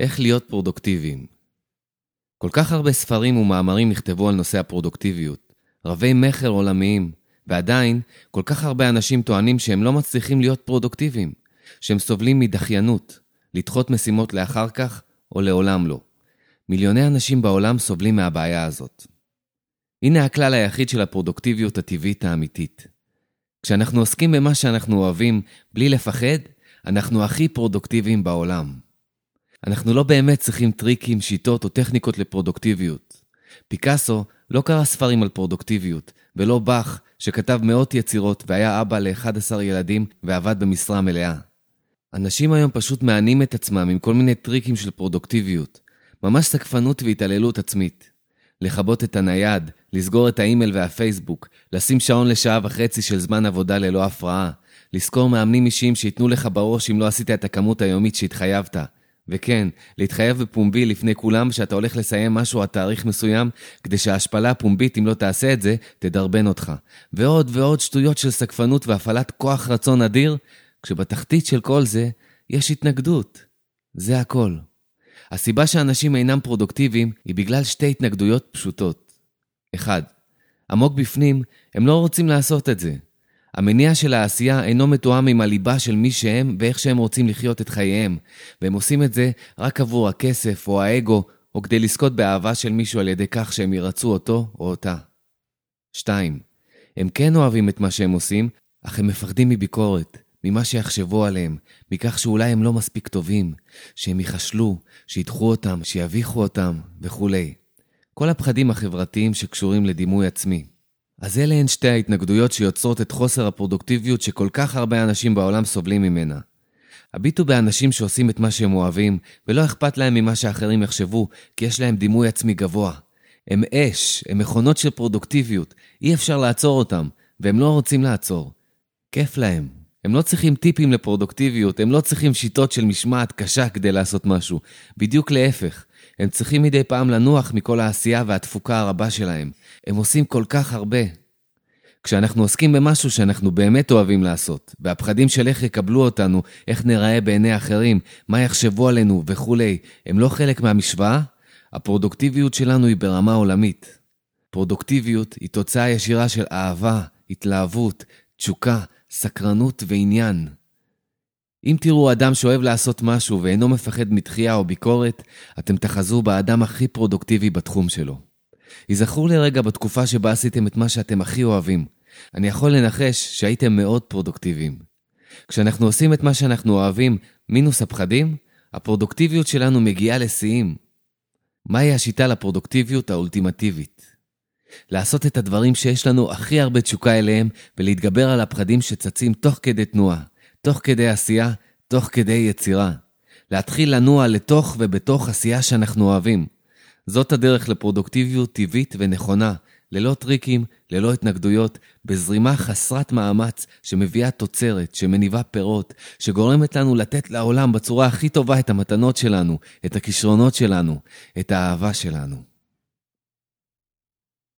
איך להיות פרודוקטיביים. כל כך הרבה ספרים ומאמרים נכתבו על נושא הפרודוקטיביות, רבי מכר עולמיים, ועדיין, כל כך הרבה אנשים טוענים שהם לא מצליחים להיות פרודוקטיביים, שהם סובלים מדחיינות, לדחות משימות לאחר כך, או לעולם לא. מיליוני אנשים בעולם סובלים מהבעיה הזאת. הנה הכלל היחיד של הפרודוקטיביות הטבעית האמיתית. כשאנחנו עוסקים במה שאנחנו אוהבים, בלי לפחד, אנחנו הכי פרודוקטיביים בעולם. אנחנו לא באמת צריכים טריקים, שיטות או טכניקות לפרודוקטיביות. פיקאסו לא קרא ספרים על פרודוקטיביות, ולא באך, שכתב מאות יצירות והיה אבא ל-11 ילדים ועבד במשרה מלאה. אנשים היום פשוט מענים את עצמם עם כל מיני טריקים של פרודוקטיביות. ממש סגפנות והתעללות עצמית. לכבות את הנייד, לסגור את האימייל והפייסבוק, לשים שעון לשעה וחצי של זמן עבודה ללא הפרעה, לזכור מאמנים אישיים שייתנו לך בראש אם לא עשית את הכמות היומית שהתחייבת. וכן, להתחייב בפומבי לפני כולם שאתה הולך לסיים משהו עד תאריך מסוים, כדי שההשפלה הפומבית, אם לא תעשה את זה, תדרבן אותך. ועוד ועוד שטויות של סקפנות והפעלת כוח רצון אדיר, כשבתחתית של כל זה, יש התנגדות. זה הכל. הסיבה שאנשים אינם פרודוקטיביים היא בגלל שתי התנגדויות פשוטות. 1. עמוק בפנים, הם לא רוצים לעשות את זה. המניע של העשייה אינו מתואם עם הליבה של מי שהם ואיך שהם רוצים לחיות את חייהם, והם עושים את זה רק עבור הכסף או האגו, או כדי לזכות באהבה של מישהו על ידי כך שהם ירצו אותו או אותה. 2. הם כן אוהבים את מה שהם עושים, אך הם מפחדים מביקורת, ממה שיחשבו עליהם, מכך שאולי הם לא מספיק טובים, שהם ייחשלו, שידחו אותם, שיביכו אותם וכולי. כל הפחדים החברתיים שקשורים לדימוי עצמי. אז אלה הן שתי ההתנגדויות שיוצרות את חוסר הפרודוקטיביות שכל כך הרבה אנשים בעולם סובלים ממנה. הביטו באנשים שעושים את מה שהם אוהבים, ולא אכפת להם ממה שאחרים יחשבו, כי יש להם דימוי עצמי גבוה. הם אש, הם מכונות של פרודוקטיביות, אי אפשר לעצור אותם, והם לא רוצים לעצור. כיף להם. הם לא צריכים טיפים לפרודוקטיביות, הם לא צריכים שיטות של משמעת קשה כדי לעשות משהו. בדיוק להפך. הם צריכים מדי פעם לנוח מכל העשייה והתפוקה הרבה שלהם. הם עושים כל כך הרבה. כשאנחנו עוסקים במשהו שאנחנו באמת אוהבים לעשות, והפחדים של איך יקבלו אותנו, איך נראה בעיני אחרים, מה יחשבו עלינו וכולי, הם לא חלק מהמשוואה, הפרודוקטיביות שלנו היא ברמה עולמית. פרודוקטיביות היא תוצאה ישירה של אהבה, התלהבות, תשוקה, סקרנות ועניין. אם תראו אדם שאוהב לעשות משהו ואינו מפחד מתחייה או ביקורת, אתם תחזו באדם הכי פרודוקטיבי בתחום שלו. היזכרו לרגע בתקופה שבה עשיתם את מה שאתם הכי אוהבים. אני יכול לנחש שהייתם מאוד פרודוקטיביים. כשאנחנו עושים את מה שאנחנו אוהבים, מינוס הפחדים, הפרודוקטיביות שלנו מגיעה לשיאים. מהי השיטה לפרודוקטיביות האולטימטיבית? לעשות את הדברים שיש לנו הכי הרבה תשוקה אליהם ולהתגבר על הפחדים שצצים תוך כדי תנועה. תוך כדי עשייה, תוך כדי יצירה. להתחיל לנוע לתוך ובתוך עשייה שאנחנו אוהבים. זאת הדרך לפרודוקטיביות טבעית ונכונה, ללא טריקים, ללא התנגדויות, בזרימה חסרת מאמץ שמביאה תוצרת, שמניבה פירות, שגורמת לנו לתת לעולם בצורה הכי טובה את המתנות שלנו, את הכישרונות שלנו, את האהבה שלנו.